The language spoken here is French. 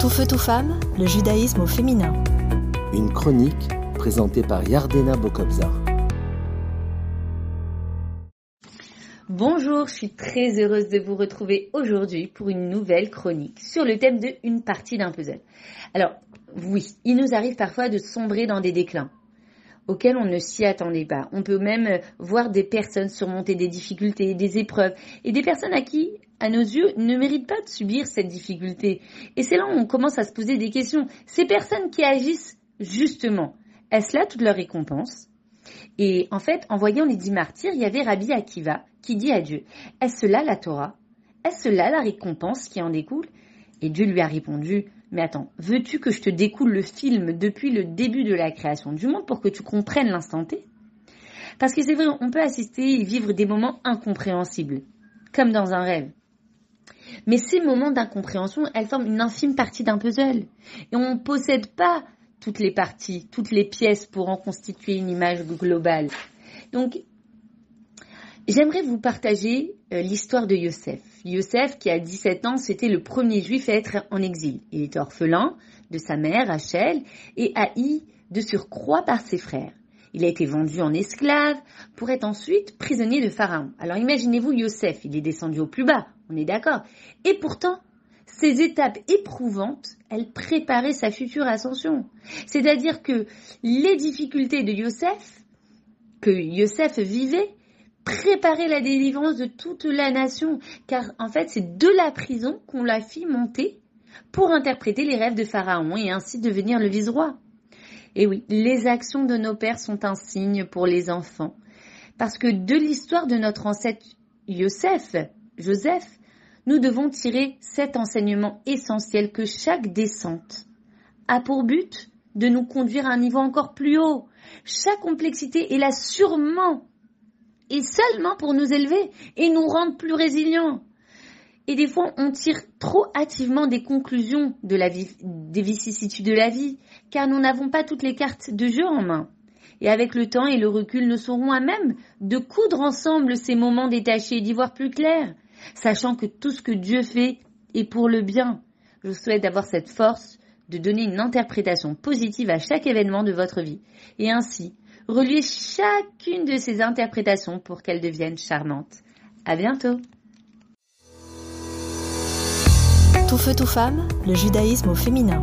Tout feu, tout femme, le judaïsme au féminin. Une chronique présentée par Yardena Bokobzar. Bonjour, je suis très heureuse de vous retrouver aujourd'hui pour une nouvelle chronique sur le thème de une partie d'un puzzle. Alors, oui, il nous arrive parfois de sombrer dans des déclins auxquels on ne s'y attendait pas. On peut même voir des personnes surmonter des difficultés, des épreuves, et des personnes à qui, à nos yeux, ne méritent pas de subir cette difficulté. Et c'est là où on commence à se poser des questions. Ces personnes qui agissent justement, est-ce là toute leur récompense? Et en fait, en voyant les dix martyrs, il y avait Rabbi Akiva qui dit à Dieu, est-ce là la Torah? Est-ce là la récompense qui en découle? Et Dieu lui a répondu, mais attends, veux-tu que je te découle le film depuis le début de la création du monde pour que tu comprennes l'instant T? Parce que c'est vrai, on peut assister et vivre des moments incompréhensibles, comme dans un rêve. Mais ces moments d'incompréhension, elles forment une infime partie d'un puzzle. Et on ne possède pas toutes les parties, toutes les pièces pour en constituer une image globale. Donc, j'aimerais vous partager euh, l'histoire de Yosef. Yosef, qui a 17 ans, c'était le premier juif à être en exil. Il était orphelin de sa mère, Rachel, et haï de surcroît par ses frères. Il a été vendu en esclave pour être ensuite prisonnier de Pharaon. Alors imaginez-vous Yosef, il est descendu au plus bas, on est d'accord. Et pourtant, ces étapes éprouvantes, elles préparaient sa future ascension. C'est-à-dire que les difficultés de Yosef, que Yosef vivait, préparaient la délivrance de toute la nation, car en fait c'est de la prison qu'on l'a fit monter pour interpréter les rêves de Pharaon et ainsi devenir le vice-roi. Et oui, les actions de nos pères sont un signe pour les enfants, parce que de l'histoire de notre ancêtre Yosef, Joseph, nous devons tirer cet enseignement essentiel que chaque descente a pour but de nous conduire à un niveau encore plus haut. Chaque complexité est là sûrement et seulement pour nous élever et nous rendre plus résilients. Et des fois, on tire trop hâtivement des conclusions de la vie, des vicissitudes de la vie, car nous n'avons pas toutes les cartes de jeu en main. Et avec le temps et le recul, nous serons à même de coudre ensemble ces moments détachés et d'y voir plus clair, sachant que tout ce que Dieu fait est pour le bien. Je souhaite avoir cette force de donner une interprétation positive à chaque événement de votre vie, et ainsi relier chacune de ces interprétations pour qu'elles deviennent charmantes. À bientôt! Tout feu, tout femme, le judaïsme au féminin.